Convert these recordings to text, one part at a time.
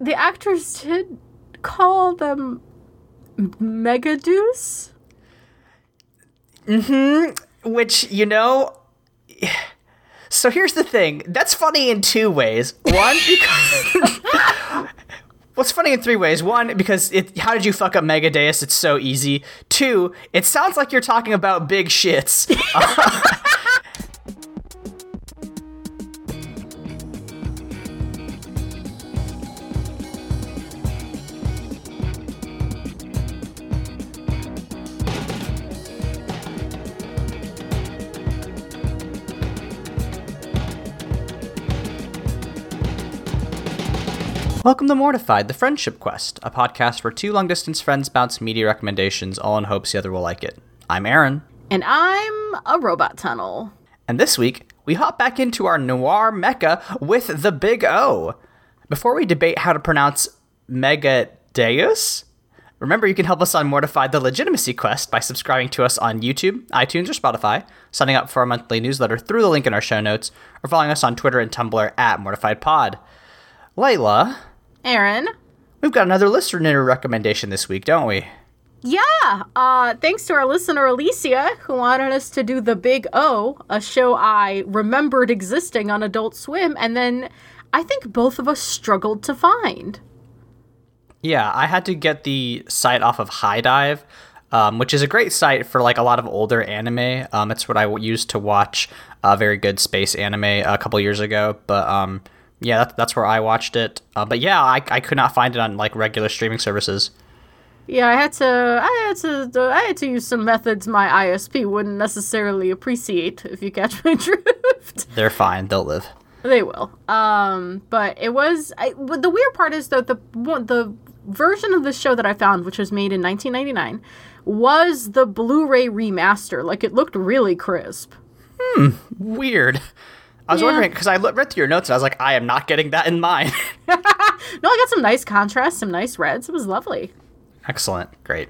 the actors did call them Megaduce. Mm-hmm. Which, you know. So here's the thing. That's funny in two ways. One, because. well, funny in three ways. One, because it, how did you fuck up Mega Megadeus? It's so easy. Two, it sounds like you're talking about big shits. Welcome to Mortified, the Friendship Quest, a podcast where two long distance friends bounce media recommendations, all in hopes the other will like it. I'm Aaron, And I'm a robot tunnel. and this week we hop back into our noir mecha with the Big O. Before we debate how to pronounce Megadeus, remember you can help us on Mortified the Legitimacy Quest by subscribing to us on YouTube, iTunes, or Spotify, signing up for our monthly newsletter through the link in our show notes, or following us on Twitter and Tumblr at MortifiedPod. Layla, Aaron. we've got another listener recommendation this week, don't we? Yeah, uh, thanks to our listener Alicia, who wanted us to do The Big O, a show I remembered existing on Adult Swim, and then I think both of us struggled to find. Yeah, I had to get the site off of HIDIVE, um, which is a great site for like a lot of older anime. Um, it's what I used to watch a very good space anime a couple years ago. But um, yeah, that, that's where I watched it. Uh, but yeah, I, I could not find it on like regular streaming services. Yeah, I had to, I had to, I had to use some methods my ISP wouldn't necessarily appreciate, if you catch my drift. They're fine; they'll live. They will. Um, but it was. I, but the weird part is that the the version of the show that I found, which was made in 1999, was the Blu-ray remaster. Like it looked really crisp. Hmm. Weird. I was Yeah. wondering because I read through your notes and I was like, I am not getting that in mine. No, I got some nice contrast, some nice reds. It was lovely. Excellent. Great.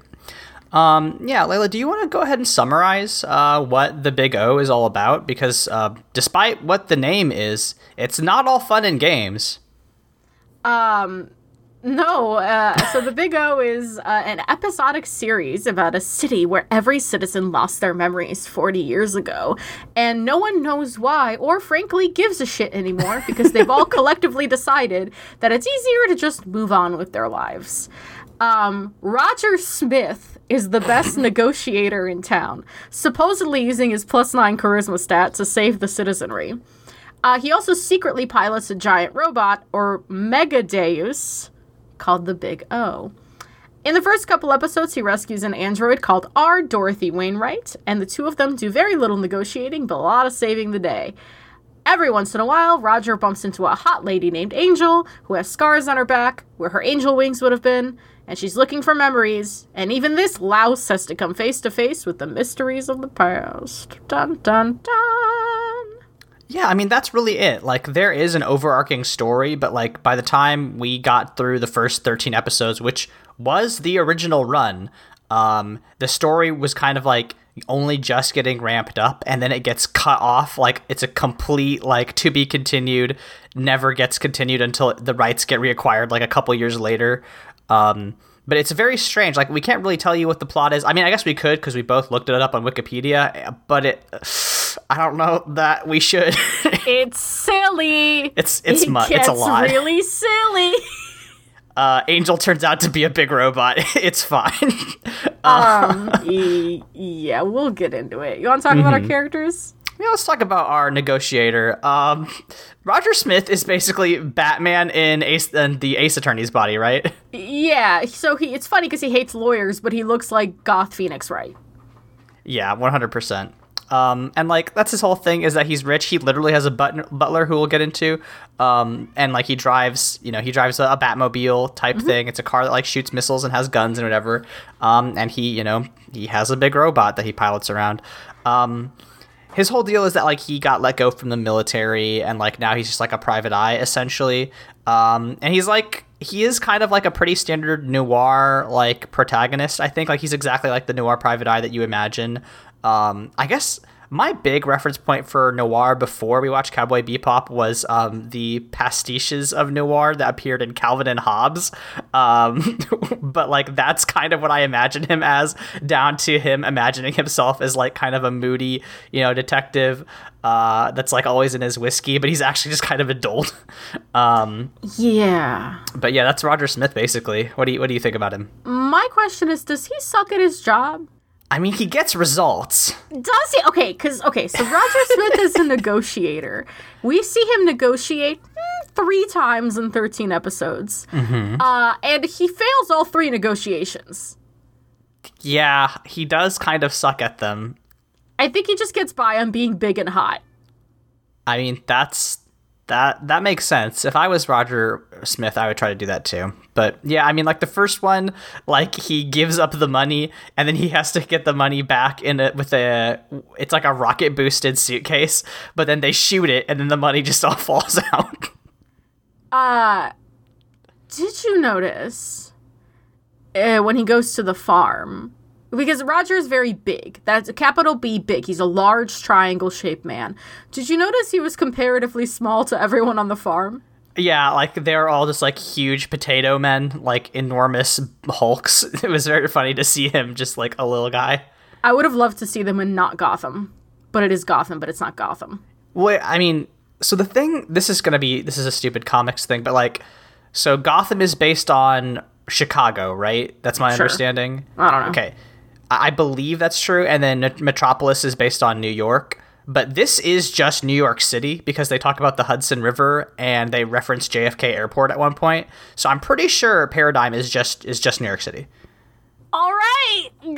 Um, yeah, Layla, do you want to go ahead and summarize uh, what the Big O is all about? Because uh, despite what the name is, it's not all fun and games. No, uh, so the Big O is uh, an episodic series about a city where every citizen lost their memories 40 years ago, and no one knows why, or frankly gives a shit anymore because they've all collectively decided that it's easier to just move on with their lives. Um, Roger Smith is the best negotiator in town, supposedly using his plus nine charisma stat to save the citizenry. Uh, he also secretly pilots a giant robot, or Megadeus, called the Big O. In the first couple episodes, he rescues an android called R. Dorothy Wainwright, and the two of them do very little negotiating, but a lot of saving the day. Every once in a while, Roger bumps into a hot lady named Angel, who has scars on her back, where her angel wings would have been, and she's looking for memories, and even this louse has to come face to face with the mysteries of the past. Dun dun dun! Yeah, I mean that's really it. Like there is an overarching story, but like by the time we got through the first 13 episodes, which was the original run, um the story was kind of like only just getting ramped up and then it gets cut off like it's a complete like to be continued, never gets continued until the rights get reacquired like a couple years later. Um but it's very strange. Like we can't really tell you what the plot is. I mean, I guess we could because we both looked it up on Wikipedia, but it I don't know that we should. It's silly. It's- it's it mu- it's a lot. really silly. uh, Angel turns out to be a big robot. it's fine. um, e- yeah, we'll get into it. You want to talk about Mm-hmm. our characters? yeah, let's talk about our negotiator. Um, Roger Smith is basically Batman in Ace in the Ace Attorney's body, right? Yeah. So he it's funny because he hates lawyers, but he looks like Goth Phoenix, right? Yeah, one hundred percent. Um, and like that's his whole thing is that he's rich. He literally has a butler, butler who we'll get into. Um, and like he drives, you know, he drives a, a Batmobile type thing. It's a car that like shoots missiles and has guns and whatever. Um, and he, you know, he has a big robot that he pilots around. Um, his whole deal is that like he got let go from the military and like now he's just like a private eye essentially. Um, and he's like he is kind of like a pretty standard noir like protagonist. I think like he's exactly like the noir private eye that you imagine. Um, I guess my big reference point for noir before we watched Cowboy Bebop was um, the pastiches of noir that appeared in Calvin and Hobbes. Um, but like that's kind of what I imagine him as, down to him imagining himself as like kind of a moody, you know, detective uh, that's like always in his whiskey, but he's actually just kind of a dolt. um, Yeah. but yeah, that's Roger Smith basically. What do you what do you think about him? My question is Does he suck at his job? I mean, he gets results. Does he? Okay, because, okay, so Roger Smith is a negotiator. We see him negotiate mm, three times in 13 episodes. Uh, and he fails all three negotiations. Yeah, he does kind of suck at them. I think he just gets by on being big and hot. I mean, that's that that makes sense. If I was Roger Smith, I would try to do that too. But yeah, I mean, like the first one, like he gives up the money and then he has to get the money back in it with a it's like a rocket boosted suitcase, but then they shoot it and then the money just all falls out. Uh, did you notice uh, when he goes to the farm? Because Roger is very big. That's a capital B big. He's a large triangle shaped man. Did you notice he was comparatively small to everyone on the farm? yeah, like they're all just like huge potato men, like enormous hulks. It was very funny to see him just like a little guy. I would have loved to see them in not Gotham, but it is Gotham, but it's not Gotham. Well, I mean, so the thing, this is going to be, this is a stupid comics thing, but like, so Gotham is based on Chicago, right? That's my Sure. understanding. I don't know. Okay. I believe that's true. And then Metropolis is based on New York. But this is just New York City because they talk about the Hudson River and they reference JFK Airport at one point. So I'm pretty sure Paradigm is just is just New York City. All right, great.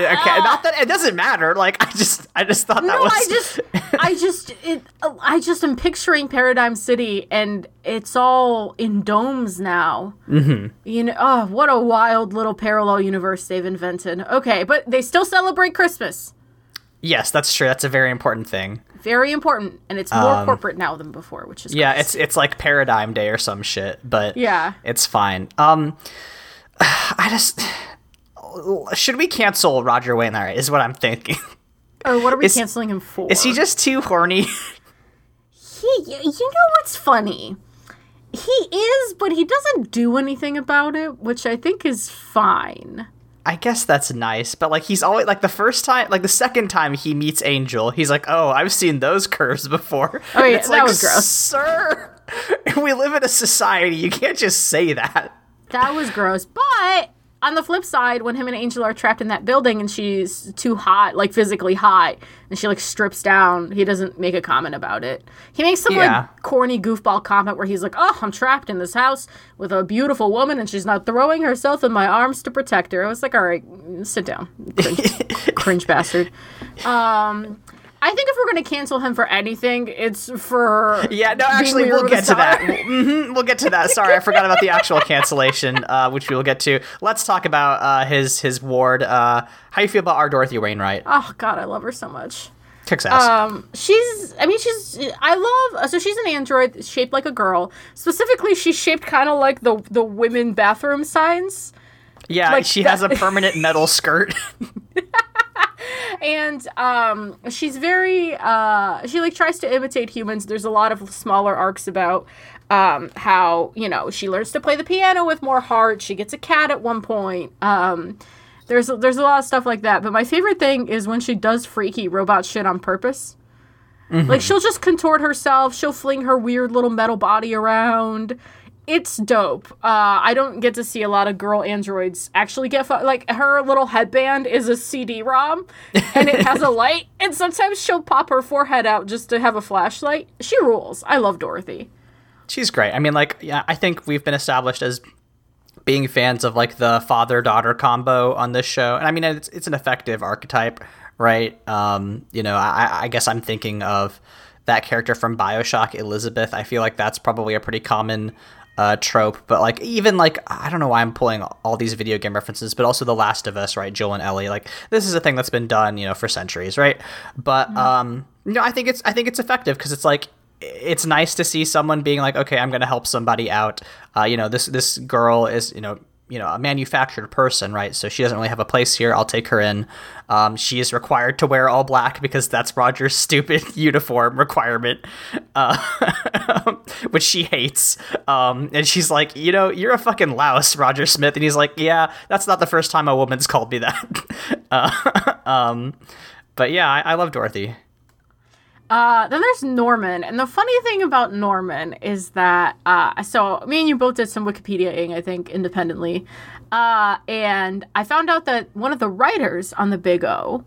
Okay, not that it doesn't matter. Like I just I just thought that No, was I just, I just, it, I just am picturing Paradigm City, and it's all in domes now. Mm-hmm. You know, oh, what a wild little parallel universe they've invented. Okay, but they still celebrate Christmas. Yes, that's true. That's a very important thing. Very important, and it's more corporate now than before, which is Um, Yeah, it's it's like Paradigm Day or some shit, but Yeah. it's fine. Um, I just should we cancel Roger Wainwright? Is what I'm thinking. Or what are we Is- canceling him for? Is he just too horny? He, you know what's funny? He is, but he doesn't do anything about it, which I think is fine. I guess that's nice, but like he's always like the first time, like the second time he meets Angel, he's like, "Oh, I've seen those curves before." Oh, yeah, it's that like, was gross. sir. We live in a society. You can't just say that. That was gross. But on the flip side, when him and Angel are trapped in that building and she's too hot, like physically hot, and she like strips down, he doesn't make a comment about it. He makes some Yeah. like corny goofball comment where he's like, "Oh, I'm trapped in this house with a beautiful woman, and she's not throwing herself in my arms to protect her." I was like, "All right, sit down, cringe, cringe bastard." Um. I think if we're gonna cancel him for anything, it's for Yeah, no, actually, we'll get to that. star. hmm we'll get to that. Sorry, I forgot about the actual cancellation, uh, which we will get to. Let's talk about uh, his his ward. Uh, how you feel about our Dorothy Wainwright? Oh God, I love her so much. Kicks ass. Um, she's. I mean, she's. I love. So she's an android shaped like a girl. Specifically, she's shaped kind of like the the women bathroom signs. yeah, like she that- has a permanent metal skirt. and um she's very uh she like tries to imitate humans. There's a lot of smaller arcs about um how you know she learns to play the piano with more heart. She gets a cat at one point. Um there's there's a lot of stuff like that. But my favorite thing is when she does freaky robot shit on purpose. Like she'll just contort herself. She'll fling her weird little metal body around it's dope. Uh, I don't get to see a lot of girl androids actually get fu- like her little headband is a CD-ROM and it has a light, and sometimes she'll pop her forehead out just to have a flashlight. She rules. I love Dorothy. She's great. I mean, like, yeah, I think we've been established as being fans of like the father daughter combo on this show, and I mean, it's it's an effective archetype, right? Um, you know, I, I guess I'm thinking of that character from Bioshock, Elizabeth. I feel like that's probably a pretty common uh, trope, but like even like I don't know why I'm pulling all these video game references, but also The Last of Us, right? Joel and Ellie, like this is a thing that's been done, you know, for centuries, right? But um, you know, I think it's I think it's effective because it's like it's nice to see someone being like, okay, I'm going to help somebody out. Uh, you know, this this girl is you know you know a manufactured person, right? So she doesn't really have a place here. I'll take her in. Um, she is required to wear all black because that's Roger's stupid uniform requirement, uh, which she hates. Um, and she's like, you know, you're a fucking louse, Roger Smith. And he's like, yeah, that's not the first time a woman's called me that. uh, um, but yeah, I, I love Dorothy. Uh, then there's Norman, and the funny thing about Norman is that uh, so me and you both did some Wikipediaing, I think, independently, uh, and I found out that one of the writers on the Big O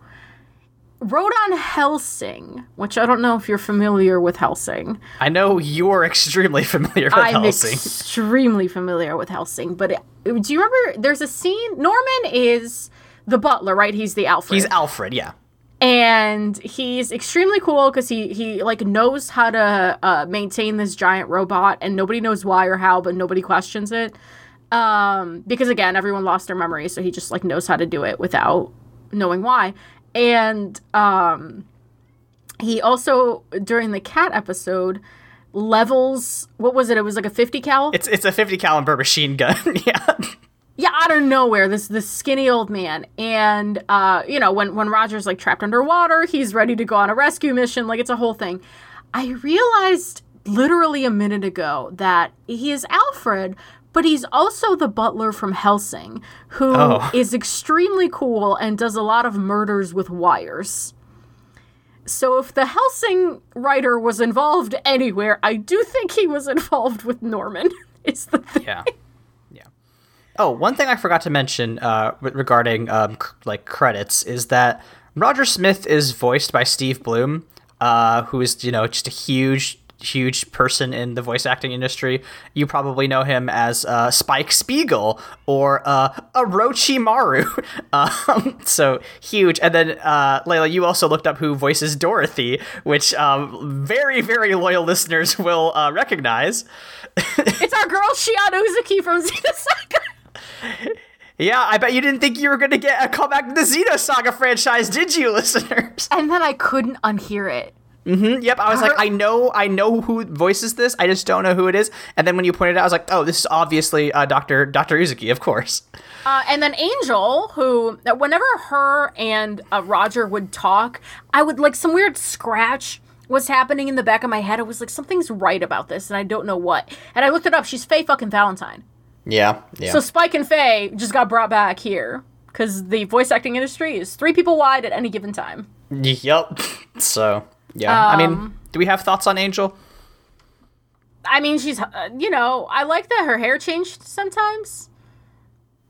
wrote on Hellsing, which I don't know if you're familiar with Hellsing. I know you're extremely familiar with Hellsing. I'm extremely familiar with Hellsing, but it, do you remember? There's a scene. Norman is the butler, right? He's the Alfred. He's Alfred, yeah. And he's extremely cool because he he like knows how to uh, maintain this giant robot and nobody knows why or how but nobody questions it um because again everyone lost their memory so he just like knows how to do it without knowing why and um he also during the cat episode levels what was it it was like a 50 cal It's it's a 50 caliber machine gun. yeah. Yeah, out of nowhere, this this skinny old man, and uh, you know, when when Roger's like trapped underwater, he's ready to go on a rescue mission. Like it's a whole thing. I realized literally a minute ago that he is Alfred, but he's also the butler from Hellsing, who is Oh. extremely cool and does a lot of murders with wires. So if the Hellsing writer was involved anywhere, I do think he was involved with Norman. Is the thing. Yeah. Oh, one thing I forgot to mention uh, regarding um, c- like credits is that Roger Smith is voiced by Steve Blum, uh, who is you know just a huge, huge person in the voice acting industry. You probably know him as uh, Spike Spiegel or uh, Orochimaru. um, so huge. And then uh, Layla, you also looked up who voices Dorothy, which um, very, very loyal listeners will uh, recognize. It's our girl Shion Uzuki from Xenosaga. Yeah, I bet you didn't think you were going to get a callback to the Xenosaga franchise, did you, listeners? And then I couldn't unhear it. Yep, I was like, I know, I know who voices this. I just don't know who it is. And then when you pointed it out, I was like, oh, this is obviously uh, Doctor Doctor Uzuki, of course. Uh, and then Angel, who, whenever her and uh, Roger would talk, I would like some weird scratch was happening in the back of my head. I was like, something's right about this, and I don't know what. And I looked it up. She's Faye fucking Valentine. Yeah, yeah. So Spike and Faye just got brought back here because the voice acting industry is three people wide at any given time. yep. So yeah, I mean, Um, do we have thoughts on Angel? I mean, she's, uh, you know, I like that her hair changed sometimes.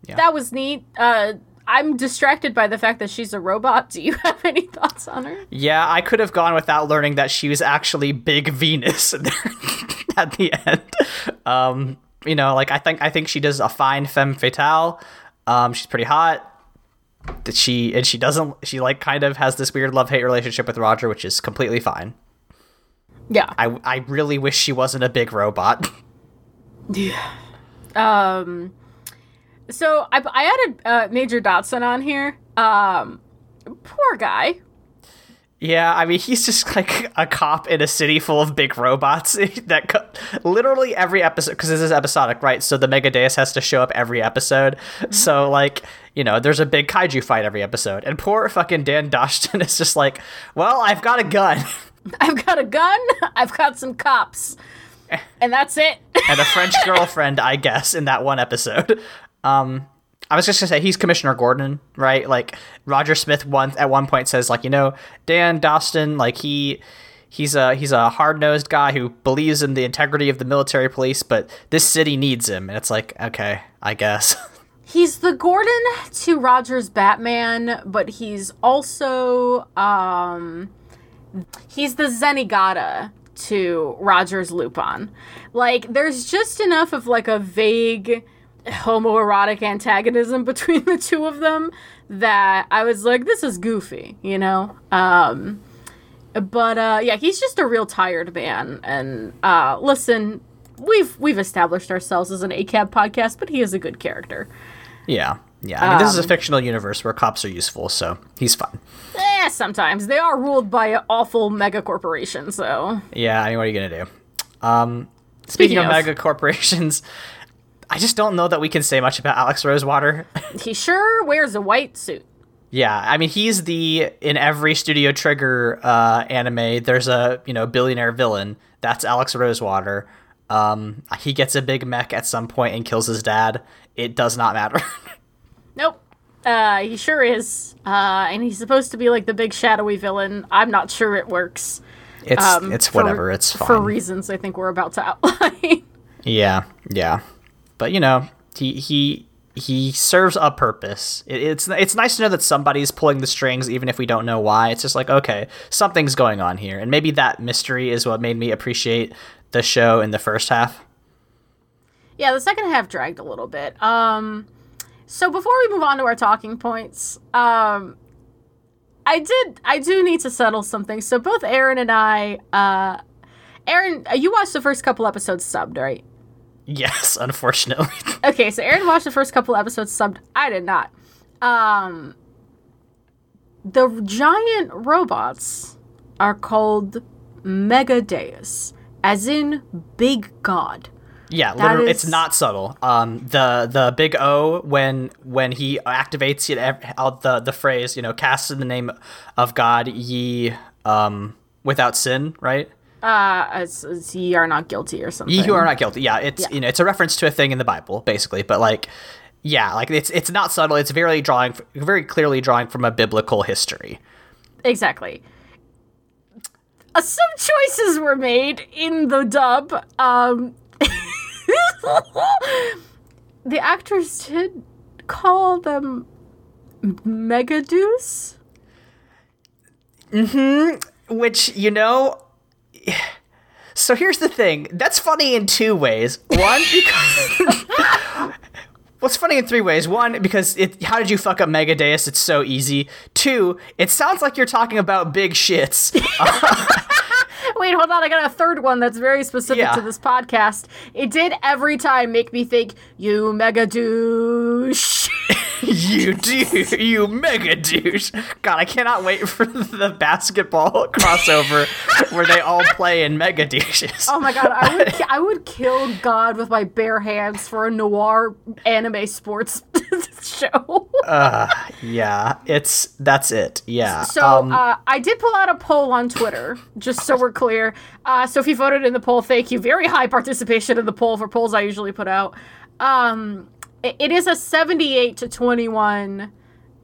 Yeah. That was neat. Uh, I'm distracted by the fact that she's a robot. Do you have any thoughts on her? Yeah, I could have gone without learning that she was actually Big Venus at the end. Um, you know, like I think I think she does a fine femme fatale. Um, she's pretty hot. That she and she doesn't she like kind of has this weird love hate relationship with Roger, which is completely fine. Yeah. I I really wish she wasn't a big robot. yeah. Um, so I, I added uh, Major Dastun on here. Um, poor guy. Yeah, I mean he's just like a cop in a city full of big robots that co- literally every episode because this is episodic, right? So the Mega Deus has to show up every episode. So like you know, there's a big kaiju fight every episode, and poor fucking Dan Dastun is just like, well, I've got a gun I've got a gun. I've got some cops, and that's it. and a French girlfriend, I guess, in that one episode. Um, I was just gonna say he's Commissioner Gordon, right? Like Roger Smith one at one point says, like you know, Dan Dastun, like he he's a he's a hard nosed guy who believes in the integrity of the military police, but this city needs him, and it's like, okay, I guess. He's the Gordon to Roger's Batman, but he's also um he's the Zenigata to Roger's Lupin. Like there's just enough of like a vague homoerotic antagonism between the two of them that I was like this is goofy, you know. Um but uh yeah, he's just a real tired man and uh listen, we've we've established ourselves as an ACAB podcast, but he is a good character. yeah, yeah. I mean, this is a fictional universe where cops are useful, so he's fine. Eh, sometimes they are ruled by an awful mega corporation, so Yeah, I mean, what are you gonna do? Um, speaking, Speaking of, of- mega corporations, I just don't know that we can say much about Alex Rosewater. He sure wears a white suit. yeah, I mean he's the in every Studio Trigger uh, anime. There's a you know billionaire villain. That's Alex Rosewater. Um, he gets a big mech at some point and kills his dad. It does not matter. Nope. Uh, he sure is. Uh, and he's supposed to be like the big shadowy villain. I'm not sure it works. it's Um, it's for- whatever. it's fine. For reasons I think we're about to outline. Yeah, yeah, but you know, he he he serves a purpose. It, it's it's nice to know that somebody's pulling the strings, even if we don't know why. It's just like okay, something's going on here, and maybe that mystery is what made me appreciate the show in the first half. yeah, the second half dragged a little bit. Um, so before we move on to our talking points, um, I did I do need to settle something. So both Aaron and I, uh, Aaron, you watched the first couple episodes subbed, right? Yes, unfortunately. Okay, so Aaron watched the first couple episodes subbed. I did not. Um, the giant robots are called Megadeus, as in big god. yeah, literally, is- it's not subtle. Um, the the big O when when he activates ev- uh, the the phrase you know, cast in the name of God, ye um without sin, right? Uh, as, as ye are not guilty or something. Ye who are not guilty. Yeah, it's you know it's a reference to a thing in the Bible, basically. But like, yeah, like it's it's not subtle. It's very drawing, very clearly drawing from a biblical history. Exactly. Uh, some choices were made in the dub. Um, the actors did call them Megadeus. Mhm, which you know. So here's the thing. That's funny in two ways. One, because. Well, funny in three ways. One, because it, how did you fuck up Megadeus? It's so easy. Two, it sounds like you're talking about big shits. Wait, hold on. I got a third one that's very specific Yeah. to this podcast. It did every time make me think, you mega douche. You do, you mega douche. God, I cannot wait for the basketball crossover where they all play in mega douches. Oh my god, I would I would kill God with my bare hands for a noir anime sports show. Yeah, it's that's it. Yeah. So um, uh, I did pull out a poll on Twitter, just so we're clear. Uh, so if you voted in the poll, thank you. Very high participation in the poll for polls I usually put out. Um, it, is a 78 to 21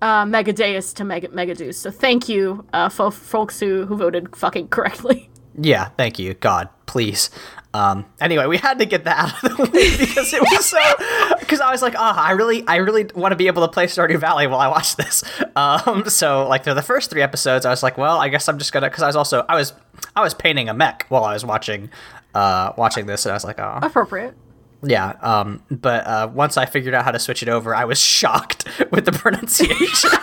uh, Megadeus to Mega Megadeus. So thank you, uh, fo- folks who, who voted fucking correctly. yeah, thank you. God, please. Um, anyway, we had to get that out of the way because it was so. Because I was like, ah, I really, I really want to be able to play Stardew Valley while I watch this. Um, so like for the first three episodes, I was like, well, I guess I'm just gonna. Because I was also, I was, I was painting a mech while I was watching, uh, watching this, and I was like, oh, Appropriate. Yeah. Um, but uh, once I figured out how to switch it over, I was shocked with the pronunciation.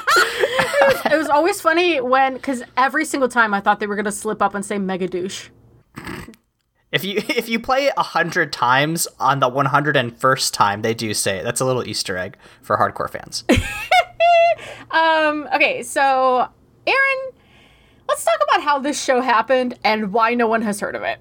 It was always funny when, because every single time I thought they were going to slip up and say mega douche. If you if you play it a hundred times on the one hundred and first time, they do say it. That's a little Easter egg for hardcore fans. Um, okay, so Aaron, let's talk about how this show happened and why no one has heard of it.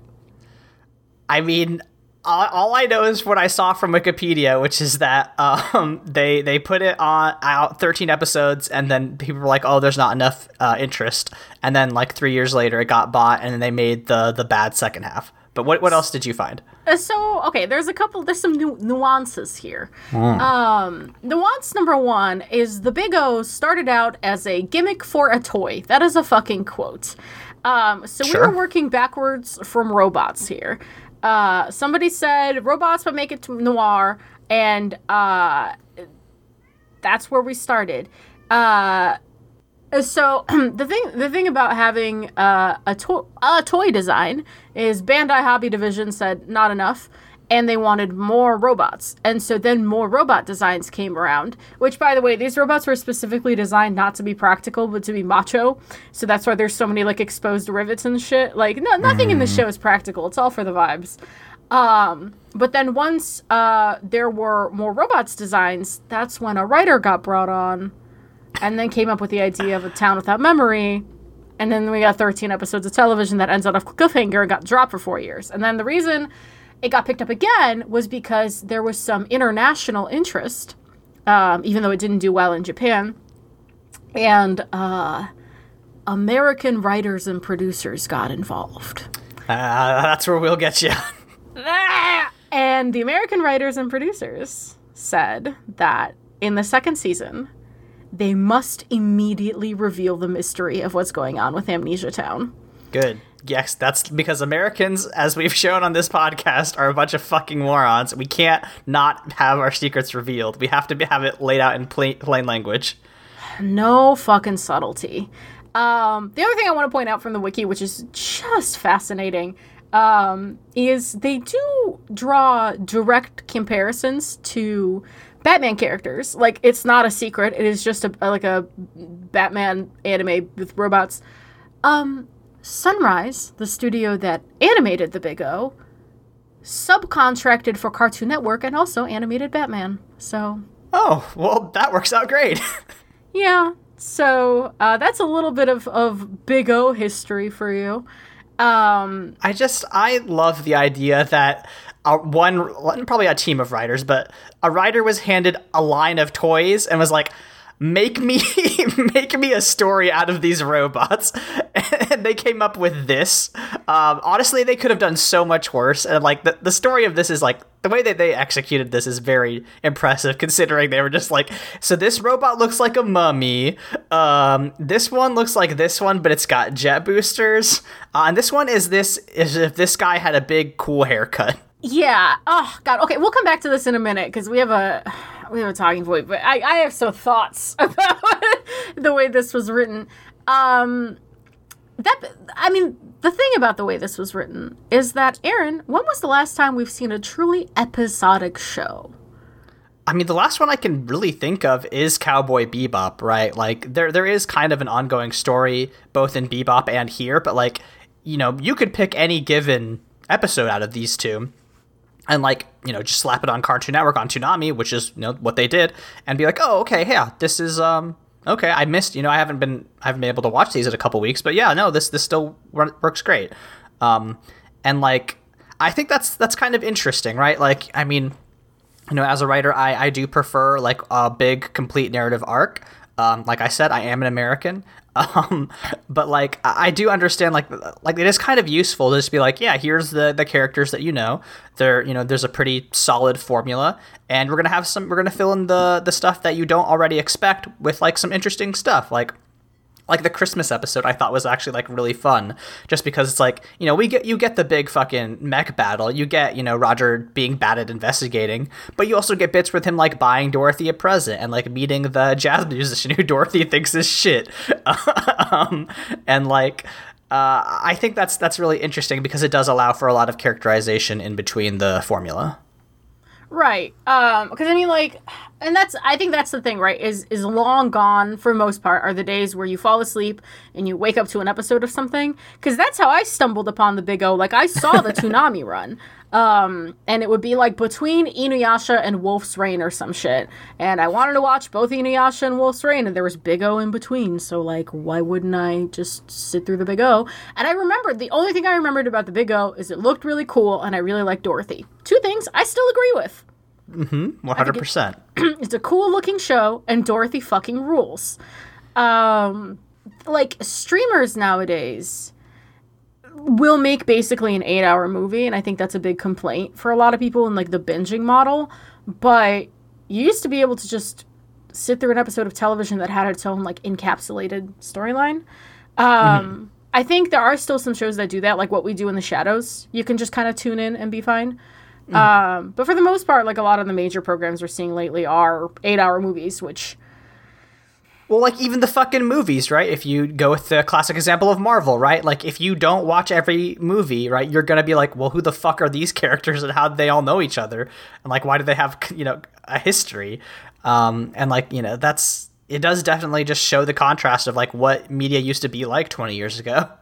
I mean, all, all I know is what I saw from Wikipedia, which is that um, they they put it on out thirteen episodes, and then people were like, "Oh, there's not enough uh, interest," and then like three years later, it got bought, and then they made the the bad second half. But what what else did you find? Uh, so okay, there's a couple. There's some nu- nuances here. Um, nuance number one is the Big O started out as a gimmick for a toy. That is a fucking quote. Um, so Sure. we were working backwards from robots here. Uh, somebody said robots would make it noir, and uh, that's where we started. Uh, so the thing the thing about having uh, a to- a toy design is Bandai Hobby Division said not enough and they wanted more robots. And so then more robot designs came around, which by the way, these robots were specifically designed not to be practical but to be macho. So that's why there's so many like exposed rivets and shit. Like no nothing in the show is practical. It's all for the vibes. Um, but then once uh, there were more robots designs, that's when a writer got brought on and then came up with the idea of a town without memory. And then we got 13 episodes of television that ends on a cliffhanger and got dropped for four years. And then the reason it got picked up again was because there was some international interest, um, even though it didn't do well in Japan. And uh, American writers and producers got involved. Uh, that's where we'll get you. and the American writers and producers said that in the second season, they must immediately reveal the mystery of what's going on with Amnesia Town. Good. Yes, that's because Americans, as we've shown on this podcast, are a bunch of fucking morons. We can't not have our secrets revealed. We have to have it laid out in plain, plain language. No fucking subtlety. Um, the other thing I want to point out from the wiki, which is just fascinating, um, is they do draw direct comparisons to Batman characters. Like it's not a secret; it is just a like a Batman anime with robots. Um, Sunrise, the studio that animated the Big O, subcontracted for Cartoon Network and also animated Batman. So. Oh well, that works out great. yeah. So uh, that's a little bit of of Big O history for you. Um, I just I love the idea that uh, one probably a team of writers, but a writer was handed a line of toys and was like, make me make me a story out of these robots. And they came up with this. Um, honestly they could have done so much worse. And like the, the story of this is like the way that they executed this is very impressive considering they were just like so this robot looks like a mummy. Um, this one looks like this one but it's got jet boosters. Uh, and this one is this is if this guy had a big cool haircut. Yeah. Oh god. Okay we'll come back to this in a minute because we have a we a talking point, but I, I have some thoughts about the way this was written. Um, that I mean, the thing about the way this was written is that Aaron, when was the last time we've seen a truly episodic show? I mean, the last one I can really think of is Cowboy Bebop, right? Like there there is kind of an ongoing story both in Bebop and here, but like, you know, you could pick any given episode out of these two and like you know just slap it on Cartoon Network on Toonami, which is you know what they did, and be like, oh okay, yeah, this is um okay. I missed you know I haven't been I haven't been able to watch these in a couple weeks, but yeah, no, this this still works great. Um, and like I think that's that's kind of interesting, right? Like I mean, you know, as a writer, I I do prefer like a big complete narrative arc. Um, like I said, I am an American. Um, but like I do understand like like it is kind of useful to just be like, yeah, here's the the characters that you know. There, you know, there's a pretty solid formula, and we're gonna have some. We're gonna fill in the the stuff that you don't already expect with like some interesting stuff. Like like the Christmas episode I thought was actually like really fun just because it's like, you know, we get you get the big fucking mech battle. You get, you know, Roger being bad at investigating, but you also get bits with him like buying Dorothy a present and like meeting the jazz musician who Dorothy thinks is shit. um, and like uh, I think that's that's really interesting because it does allow for a lot of characterization in between the formula. Right. Um because I mean like and that's I think that's the thing, right? Is is long gone for most part are the days where you fall asleep and you wake up to an episode of something cuz that's how I stumbled upon the Big O. Like I saw the Toonami run. Um and it would be like between Inuyasha and Wolf's Rain or some shit. And I wanted to watch both Inuyasha and Wolf's Rain and there was Big O in between. So like why wouldn't I just sit through the Big O? And I remembered the only thing I remembered about the Big O is it looked really cool and I really liked Dorothy. Two things I still agree with. Mm-hmm. One hundred percent. It's a cool looking show, and Dorothy fucking rules. Um, like streamers nowadays will make basically an eight hour movie, and I think that's a big complaint for a lot of people in like the binging model. But you used to be able to just sit through an episode of television that had its own like encapsulated storyline. Um, mm-hmm. I think there are still some shows that do that, like what we do in the shadows. You can just kind of tune in and be fine. Mm. Um, but for the most part, like a lot of the major programs we're seeing lately are eight hour movies, which. Well, like even the fucking movies, right? If you go with the classic example of Marvel, right? Like if you don't watch every movie, right, you're gonna be like, well, who the fuck are these characters and how do they all know each other? And like, why do they have, you know, a history? Um, and like, you know, that's it does definitely just show the contrast of like what media used to be like 20 years ago.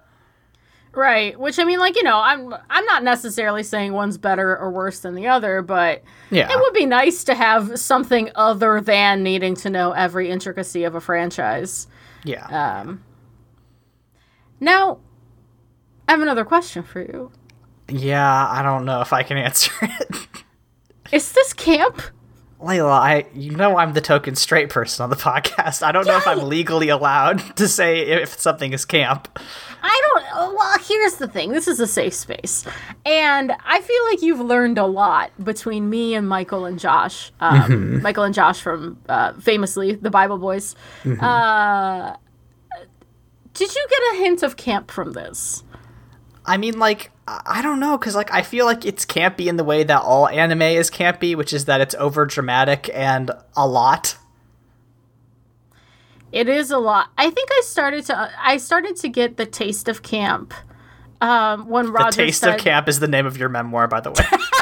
Right, which I mean, like you know, I'm I'm not necessarily saying one's better or worse than the other, but yeah. it would be nice to have something other than needing to know every intricacy of a franchise. Yeah. Um. Now, I have another question for you. Yeah, I don't know if I can answer it. Is this camp? Layla, I you know I'm the token straight person on the podcast. I don't know if I'm legally allowed to say if something is camp. I don't. Well, here's the thing. This is a safe space, and I feel like you've learned a lot between me and Michael and Josh. Um, Michael and Josh from uh, famously the Bible Boys. Uh, did you get a hint of camp from this? I mean, like, I don't know, because, like, I feel like it's campy in the way that all anime is campy, which is that it's over dramatic and a lot. It is a lot. I think I started to. I started to get the taste of camp um, when Roger The Taste said, of Camp is the name of your memoir, by the way.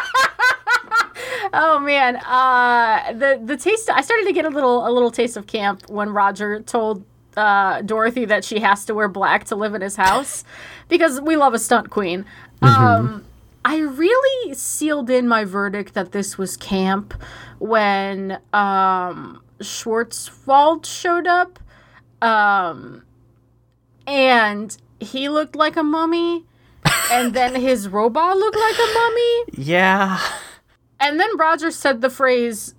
Oh man, uh, the the taste. I started to get a little a little taste of camp when Roger told uh, Dorothy that she has to wear black to live in his house because we love a stunt queen. Um, I really sealed in my verdict that this was camp when um, Schwarzwald showed up, um, and he looked like a mummy, and then his robot looked like a mummy. yeah. And then Roger said the phrase,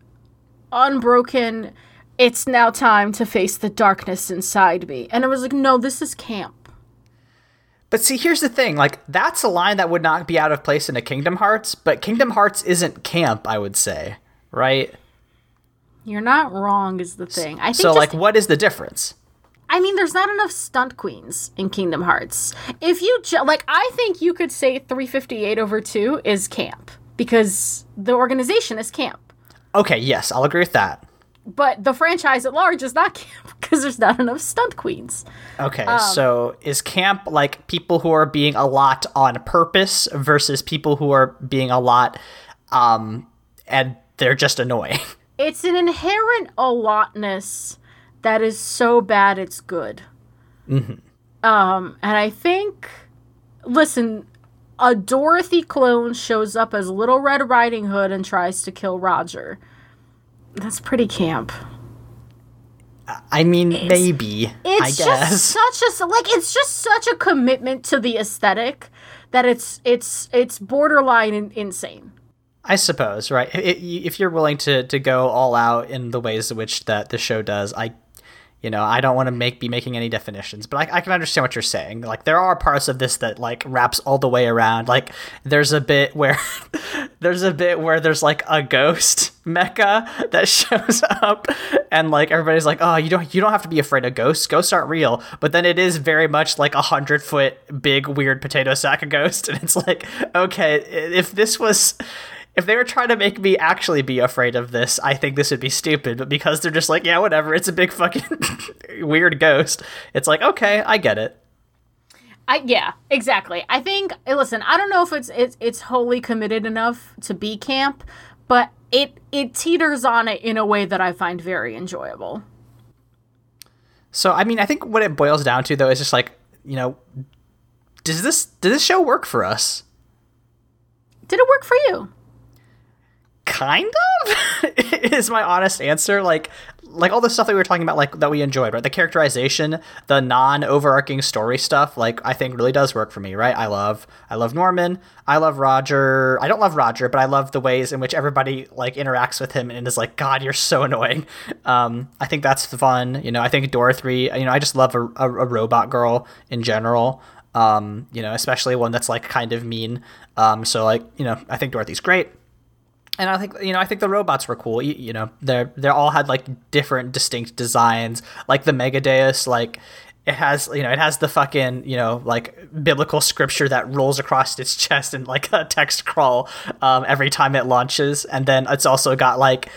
unbroken, it's now time to face the darkness inside me. And I was like, no, this is camp. But see, here's the thing. Like, that's a line that would not be out of place in a Kingdom Hearts, but Kingdom Hearts isn't camp, I would say. Right? You're not wrong, is the thing. I think So, just, like, what is the difference? I mean, there's not enough stunt queens in Kingdom Hearts. If you, ju- like, I think you could say 358 over 2 is camp because the organization is camp. Okay, yes, I'll agree with that. But the franchise at large is not camp because there's not enough stunt queens. Okay, Um, so is camp like people who are being a lot on purpose versus people who are being a lot um and they're just annoying? it's an inherent allotness that is so bad it's good. Um, and I think, listen, a Dorothy clone shows up as Little Red Riding Hood and tries to kill Roger. That's pretty camp. I mean, maybe. I It's guess. just such a like it's just such a commitment to the aesthetic that it's it's it's borderline in, insane. I suppose, right? I- i- If you're willing to to go all out in the ways in which that the show does, I, you know, I don't want to make be making any definitions, but I, I can understand what you're saying. Like there are parts of this that like wraps all the way around. Like there's a bit where there's a bit where there's like a ghost mecha that shows up, and like everybody's like, oh, you don't you don't have to be afraid of ghosts. Ghosts aren't real. But then it is very much like a hundred foot big weird potato sack of ghost, and it's like, okay, if this was if they were trying to make me actually be afraid of this, I think this would be stupid. But because they're just like, yeah, whatever, it's a big fucking weird ghost, it's like, okay, I get it. I yeah, exactly. I think eh, listen, I don't know if it's it's it's wholly committed enough to be camp, but it it teeters on it in a way that I find very enjoyable. So, I mean, I think what it boils down to, though, is just like, you know, does this does this show work for us? Did it work for you? Kind of is my honest answer. Like like all the stuff that we were talking about like that we enjoyed right? The characterization the non-overarching story stuff like i think really does work for me right? I love i love norman. I love roger. I don't love roger but i love the ways in which everybody like interacts with him and is like god you're so annoying. Um i think that's fun you know? I think dorothy you know i just love a, a, a robot girl in general um you know especially one that's like kind of mean. Um so like you know i think dorothy's great and I think you know I think the robots were cool. You, you know, they're they all had like different distinct designs. Like the Megadeus, like it has you know it has the fucking you know like biblical scripture that rolls across its chest in like a text crawl um, every time it launches, and then it's also got like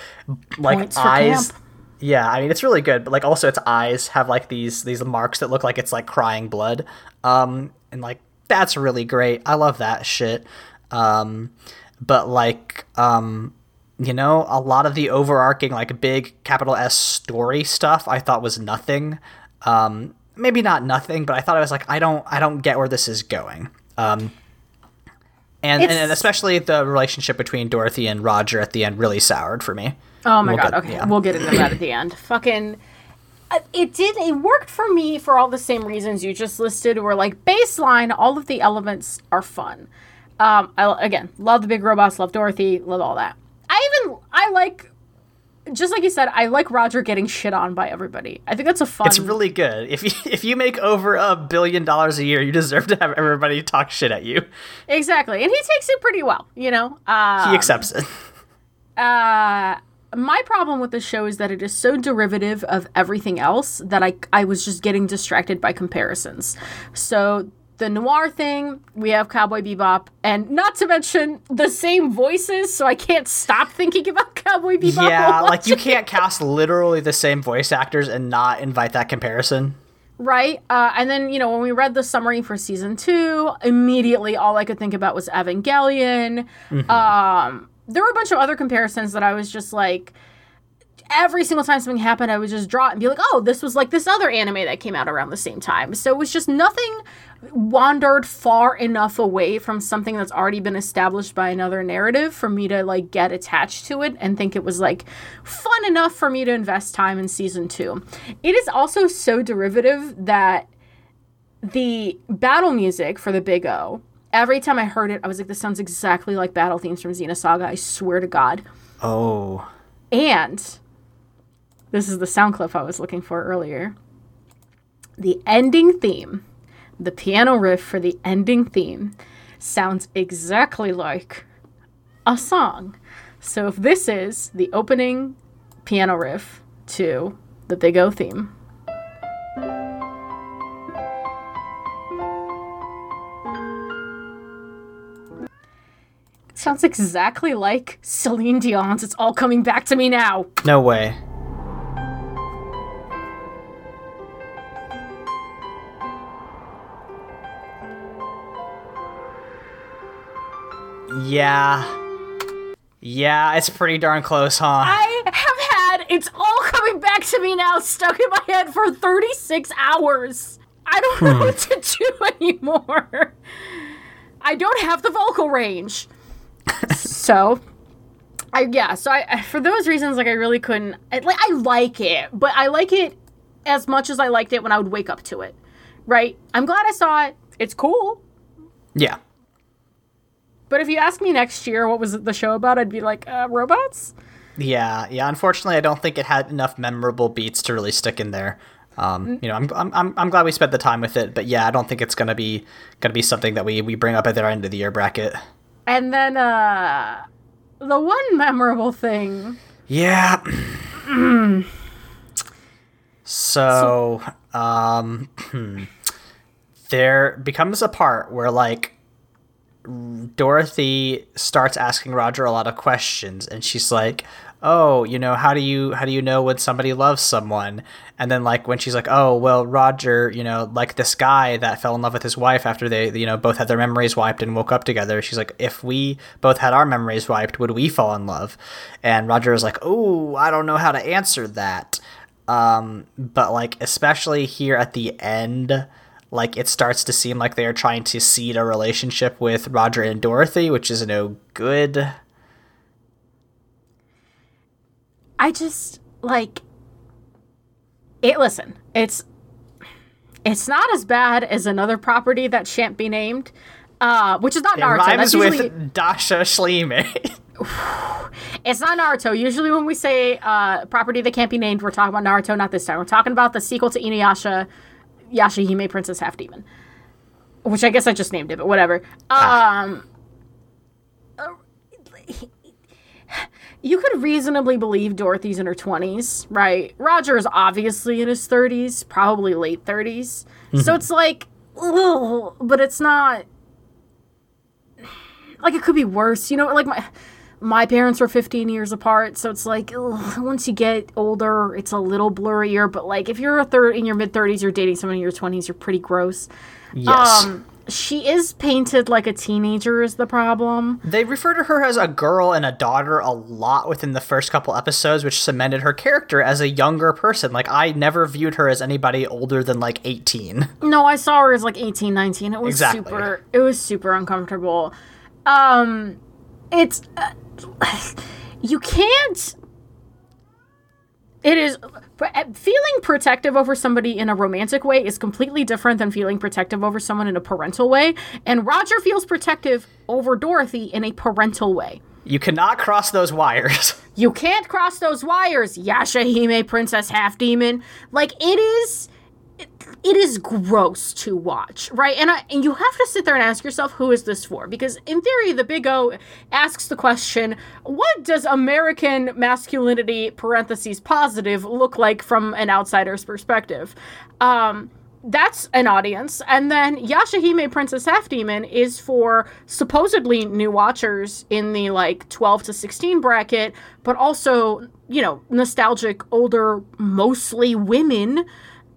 like Points eyes. Yeah, I mean it's really good, but like also its eyes have like these these marks that look like it's like crying blood. Um and like that's really great. I love that shit. Um but like um you know, a lot of the overarching like big capital S story stuff I thought was nothing. Um maybe not nothing, but I thought I was like I don't I don't get where this is going. Um and, and, especially the relationship between Dorothy and Roger at the end really soured for me. Oh my We'll god. get- okay, yeah. we'll get into that at the end. Fucking. uh, It did. It worked for me for all the same reasons you just listed. Were like baseline, all of the elements are fun. Um, I again love the big robots, love Dorothy, love all that. I even I like, just like you said, I like Roger getting shit on by everybody. I think that's a fun. It's really good. If you if you make over a billion dollars a year, you deserve to have everybody talk shit at you. exactly, and he takes it pretty well. You know, uh, He accepts it. uh, my problem with the show is that it is so derivative of everything else that I I was just getting distracted by comparisons. So the noir thing, we have Cowboy Bebop, and not to mention the same voices, so I can't stop thinking about Cowboy Bebop. Yeah, like you can't cast literally the same voice actors and not invite that comparison. Right. Uh, and then, you know, when we read the summary for season two, immediately all I could think about was Evangelion. Um, there were a bunch of other comparisons that I was just like, every single time something happened, I would just draw it and be like, oh, this was like this other anime that came out around the same time. So it was just nothing wandered far enough away from something that's already been established by another narrative for me to like get attached to it and think it was like fun enough for me to invest time in season two. It is also so derivative that the battle music for the Big O, every time I heard it, I was like, this sounds exactly like battle themes from Xenosaga. I swear to God. Oh. And this is the sound clip I was looking for earlier. The ending theme, the piano riff for the ending theme, sounds exactly like a song. So if this is the opening piano riff to the Big O theme. Sounds exactly like Celine Dion's It's All Coming Back to Me Now. No way. Yeah. Yeah, it's pretty darn close, huh? I have had It's All Coming Back to Me Now stuck in my head for 36 hours. I don't know hmm. what to do anymore. I don't have the vocal range. so, I yeah, so I I- for those reasons like I really couldn't I, like I like it, but I like it as much as I liked it when I would wake up to it. Right? I'm glad I saw it. It's cool. yeah. But if you ask me next year what was the show about, I'd be like, uh, robots? Yeah, yeah. Unfortunately, I don't think it had enough memorable beats to really stick in there. Um, you know, I'm, I'm I'm I'm glad we spent the time with it, but yeah, I don't think it's gonna be gonna be something that we we bring up at the end of the year bracket. And then uh the one memorable thing Yeah. so, um, there becomes a part where like Dorothy starts asking Roger a lot of questions, and she's like, "Oh, you know, how do you how do you know when somebody loves someone?" And then like when she's like, "Oh, well, Roger, you know, like this guy that fell in love with his wife after they, you know, both had their memories wiped and woke up together." She's like, "If we both had our memories wiped, would we fall in love?" And Roger is like, "Oh, I don't know how to answer that." Um, but like especially here at the end like it starts to seem like they are trying to seed a relationship with Roger and Dorothy, which is no good. I just like it listen, it's it's not as bad as another property that shan't be named. Uh, which is not It Naruto. rhymes That's usually, with Dasha Schleime. it's not Naruto. Usually, when we say uh, property that can't be named, we're talking about Naruto. Not this time. We're talking about the sequel to Inuyasha, Yashahime Princess Half Demon, which I guess I just named it, but whatever. Um, uh, you could reasonably believe Dorothy's in her twenties, right? Roger is obviously in his thirties, probably late 30s So it's like, ugh, but it's not like it could be worse. You know, like my my parents were 15 years apart, so it's like ugh, once you get older, it's a little blurrier. But like if you're a third in your mid 30s, you're dating someone in your 20s, you're pretty gross. yes. Um, she is painted like a teenager is the problem. they refer to her as a girl and a daughter a lot within the first couple episodes, which cemented her character as a younger person. Like I never viewed her as anybody older than like 18. No, I saw her as like 18, 19. It was Exactly. super it was super uncomfortable. Um it's uh, you can't It is uh, feeling protective over somebody in a romantic way is completely different than feeling protective over someone in a parental way. And Roger feels protective over Dorothy in a parental way. You cannot cross those wires. You can't cross those wires, Yashahime Princess Half Demon. Like it is it is gross to watch, right? And, I, and you have to sit there and ask yourself, who is this for? Because in theory, the Big O asks the question, what does American masculinity, parentheses positive, look like from an outsider's perspective? Um, that's an audience. And then Yashahime Princess Half Demon is for supposedly new watchers in the like 12 to 16 bracket, but also, you know, nostalgic, older, mostly women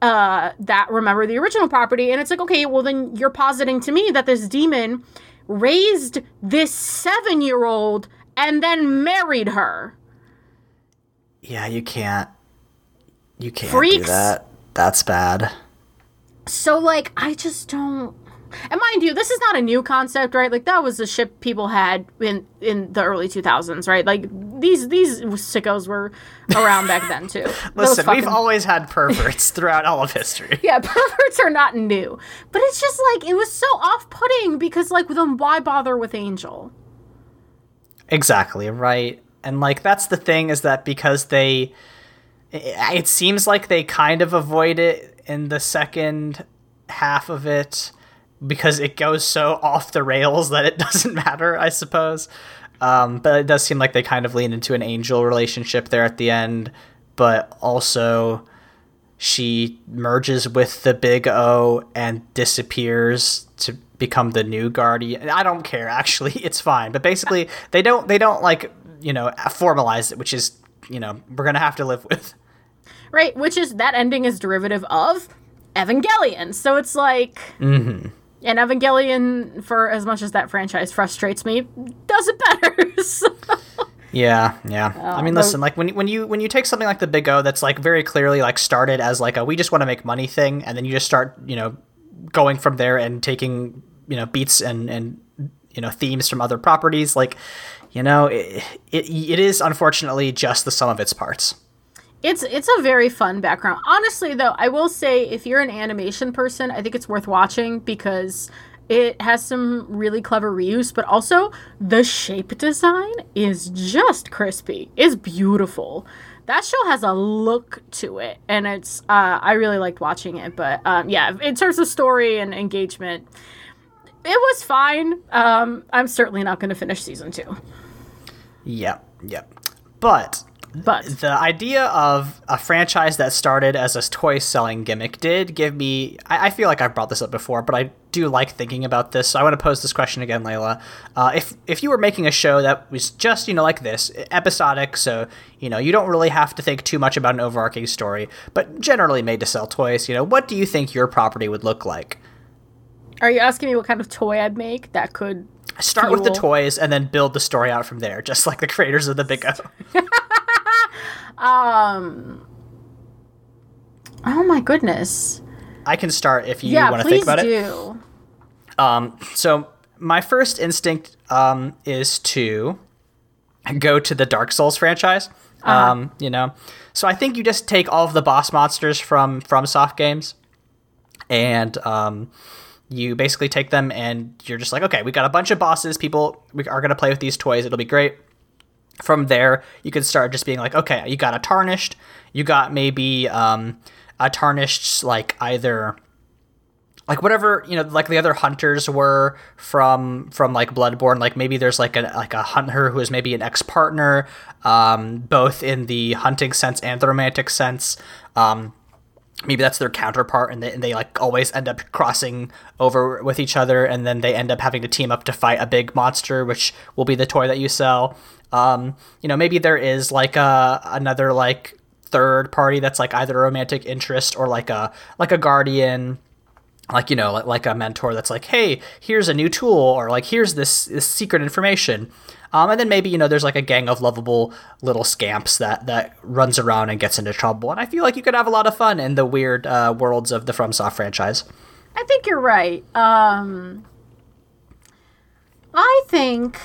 uh, that remember the original property. And it's like, okay, well, then you're positing to me that this demon raised this seven year old and then married her. Yeah, you can't. You can't Freaks. do that. That's bad. So, like, I just don't. And mind you, this is not a new concept, right? Like that was a ship people had in in the early 2000s, right? Like these these sickos were around back then too. Listen, we've always had perverts throughout all of history. yeah, perverts are not new, but it's just like it was so off-putting because like then why bother with Angel? Exactly, right. And like that's the thing is that because they it seems like they kind of avoid it in the second half of it because it goes so off the rails that it doesn't matter, I suppose. Um, but it does seem like they kind of lean into an angel relationship there at the end, but also she merges with the big O and disappears to become the new guardian. I don't care actually, it's fine. But basically they don't they don't like, you know, formalize it, which is, you know, we're going to have to live with. Right, which is that ending is derivative of Evangelion. So it's like And Evangelion, for as much as that franchise frustrates me, does it better. So- Yeah, yeah. I mean, um, listen, like when when you when you take something like the Big O that's like very clearly like started as like a we just want to make money thing, and then you just start you know going from there and taking you know beats and and you know themes from other properties, like you know it it, it is unfortunately just the sum of its parts. It's it's a very fun background. Honestly, though, I will say if you're an animation person, I think it's worth watching because it has some really clever reuse, but also the shape design is just crispy. It's beautiful. That show has a look to it, and it's uh, I really liked watching it. But um, yeah, in terms of story and engagement, it was fine. Um, I'm certainly not going to finish season two, Yep, yep. But but the idea of a franchise that started as a toy selling gimmick did give me I, I feel like i've brought this up before but i do like thinking about this so i want to pose this question again layla. Uh, if if you were making a show that was just you know like this episodic so you know you don't really have to think too much about an overarching story but generally made to sell toys you know what do you think your property would look like? Are you asking me what kind of toy I'd make that could start with the toys and then build the story out from there just like the creators of the big o Um. Oh my goodness. i can start if you yeah, want to think about it do. Um, so my first instinct um, is to go to the Dark Souls franchise. Um, you know, so I think you just take all of the boss monsters from FromSoft Games, and um, you basically take them and you're just like, okay, we got a bunch of bosses. People we are gonna play with these toys. It'll be great. From there, you could start just being like, okay, you got a tarnished, you got maybe um, a tarnished like either like whatever you know like the other hunters were from from like bloodborne like maybe there's like a like a hunter who is maybe an ex-partner um both in the hunting sense and the romantic sense um maybe that's their counterpart and they, and they like always end up crossing over with each other and then they end up having to team up to fight a big monster which will be the toy that you sell. Um you know maybe there is like a another like third party that's like either a romantic interest or like a like a guardian like you know like, like a mentor that's like hey here's a new tool or like here's this, this secret information um, and then maybe you know there's like a gang of lovable little scamps that that runs around and gets into trouble and i feel like you could have a lot of fun in the weird uh, worlds of the FromSoft franchise I think you're right. Um, I think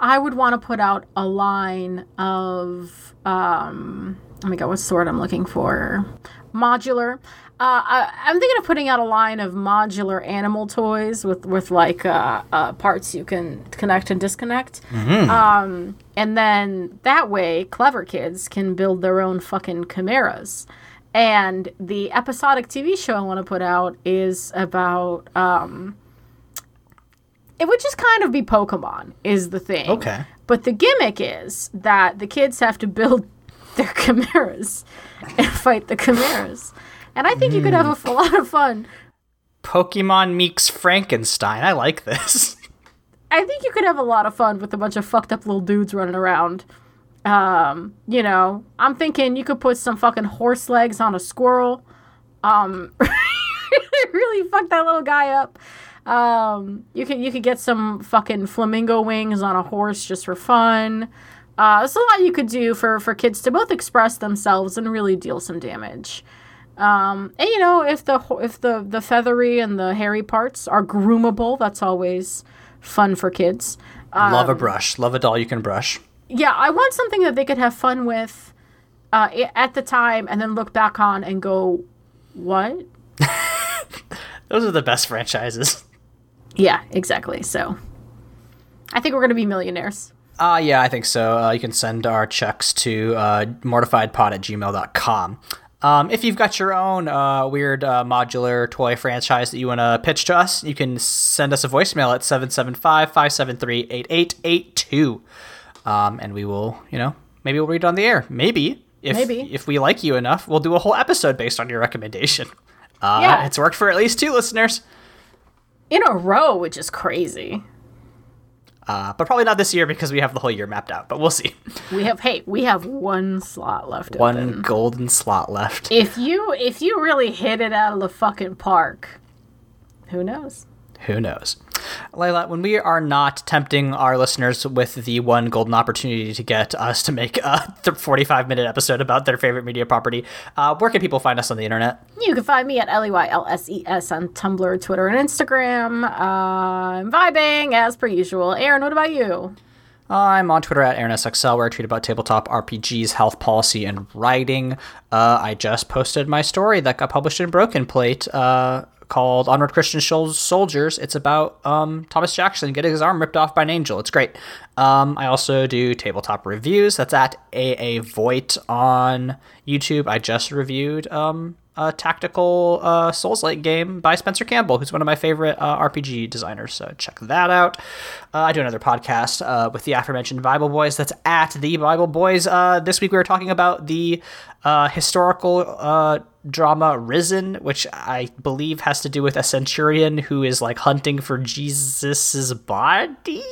I would want to put out a line of um, oh my god, what word I'm looking for? Modular. Uh, I, I'm thinking of putting out a line of modular animal toys with with like uh, uh, parts you can connect and disconnect. Um, and then that way, clever kids can build their own fucking chimeras. And the episodic TV show I want to put out is about. Um, it would just kind of be Pokemon, is the thing. Okay. But the gimmick is that the kids have to build their chimeras and fight the chimeras. And I think you could have a f- lot of fun. Pokemon meets Frankenstein. I like this. I think you could have a lot of fun with a bunch of fucked up little dudes running around. Um, you know, I'm thinking you could put some fucking horse legs on a squirrel. Um, really fuck that little guy up. Um, you could you could get some fucking flamingo wings on a horse just for fun. Uh, there's a lot you could do for for kids to both express themselves and really deal some damage. Um, and you know, if the if the the feathery and the hairy parts are groomable, that's always fun for kids. Love a brush. Love a doll you can brush. Yeah, I want something that they could have fun with uh, at the time, and then look back on and go, "What?" Those are the best franchises. Yeah, exactly. So, I think we're gonna be millionaires. Uh, yeah, I think so. Uh, you can send our checks to uh, mortifiedpod at gmail.com. Um, if you've got your own uh, weird uh, modular toy franchise that you want to pitch to us, you can send us a voicemail at 775 573 8882. Um, and we will, you know, maybe we'll read it on the air. Maybe. If, Maybe. if we like you enough, we'll do a whole episode based on your recommendation. Uh, Yeah. It's worked for at least two listeners. In a row, which is crazy. Uh, but probably not this year because we have the whole year mapped out. But we'll see. We have hey, we have one slot left One open. golden slot left. If you if you really hit it out of the fucking park, who knows? Who knows? Layla, when we are not tempting our listeners with the one golden opportunity to get us to make a 45 minute episode about their favorite media property, uh, where can people find us on the internet? You can find me at L E Y L S E S on Tumblr, Twitter, and Instagram. Uh, I'm vibing as per usual. Aaron, what about you? I'm on Twitter at AaronSXL, where I tweet about tabletop RPGs, health policy, and writing. Uh, I just posted my story that got published in Broken Plate uh, called Onward Christian Soldiers. It's about um, Thomas Jackson getting his arm ripped off by an angel. It's great. Um, I also do tabletop reviews. That's at AA Voigt on YouTube. I just reviewed um, a tactical uh, Souls-like game by Spencer Campbell, who's one of my favorite uh, RPG designers. So check that out. Uh, I do another podcast uh, with the aforementioned Bible Boys. That's at the Bible Boys. Uh, this week we were talking about the uh, historical drama Risen, which I believe has to do with a centurion who is like hunting for Jesus's body.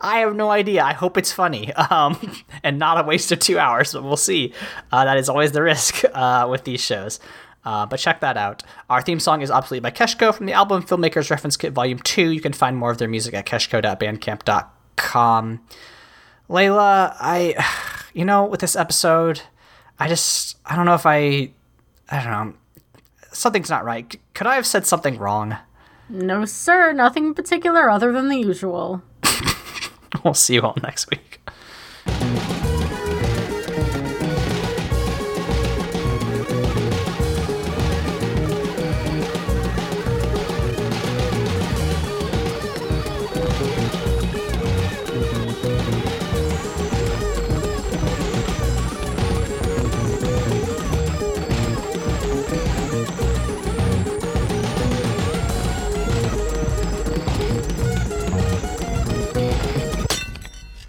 I have no idea. I hope it's funny um, and not a waste of two hours, but we'll see. Uh, that is always the risk uh, with these shows. Uh, but check that out. Our theme song is Obsolete by Keshko from the album Filmmakers Reference Kit Volume 2. You can find more of their music at keshko.bandcamp.com. Layla, I, you know, with this episode, I just, I don't know if I, I don't know, something's not right. Could I have said something wrong? No, sir, nothing in particular other than the usual. We'll see you all next week.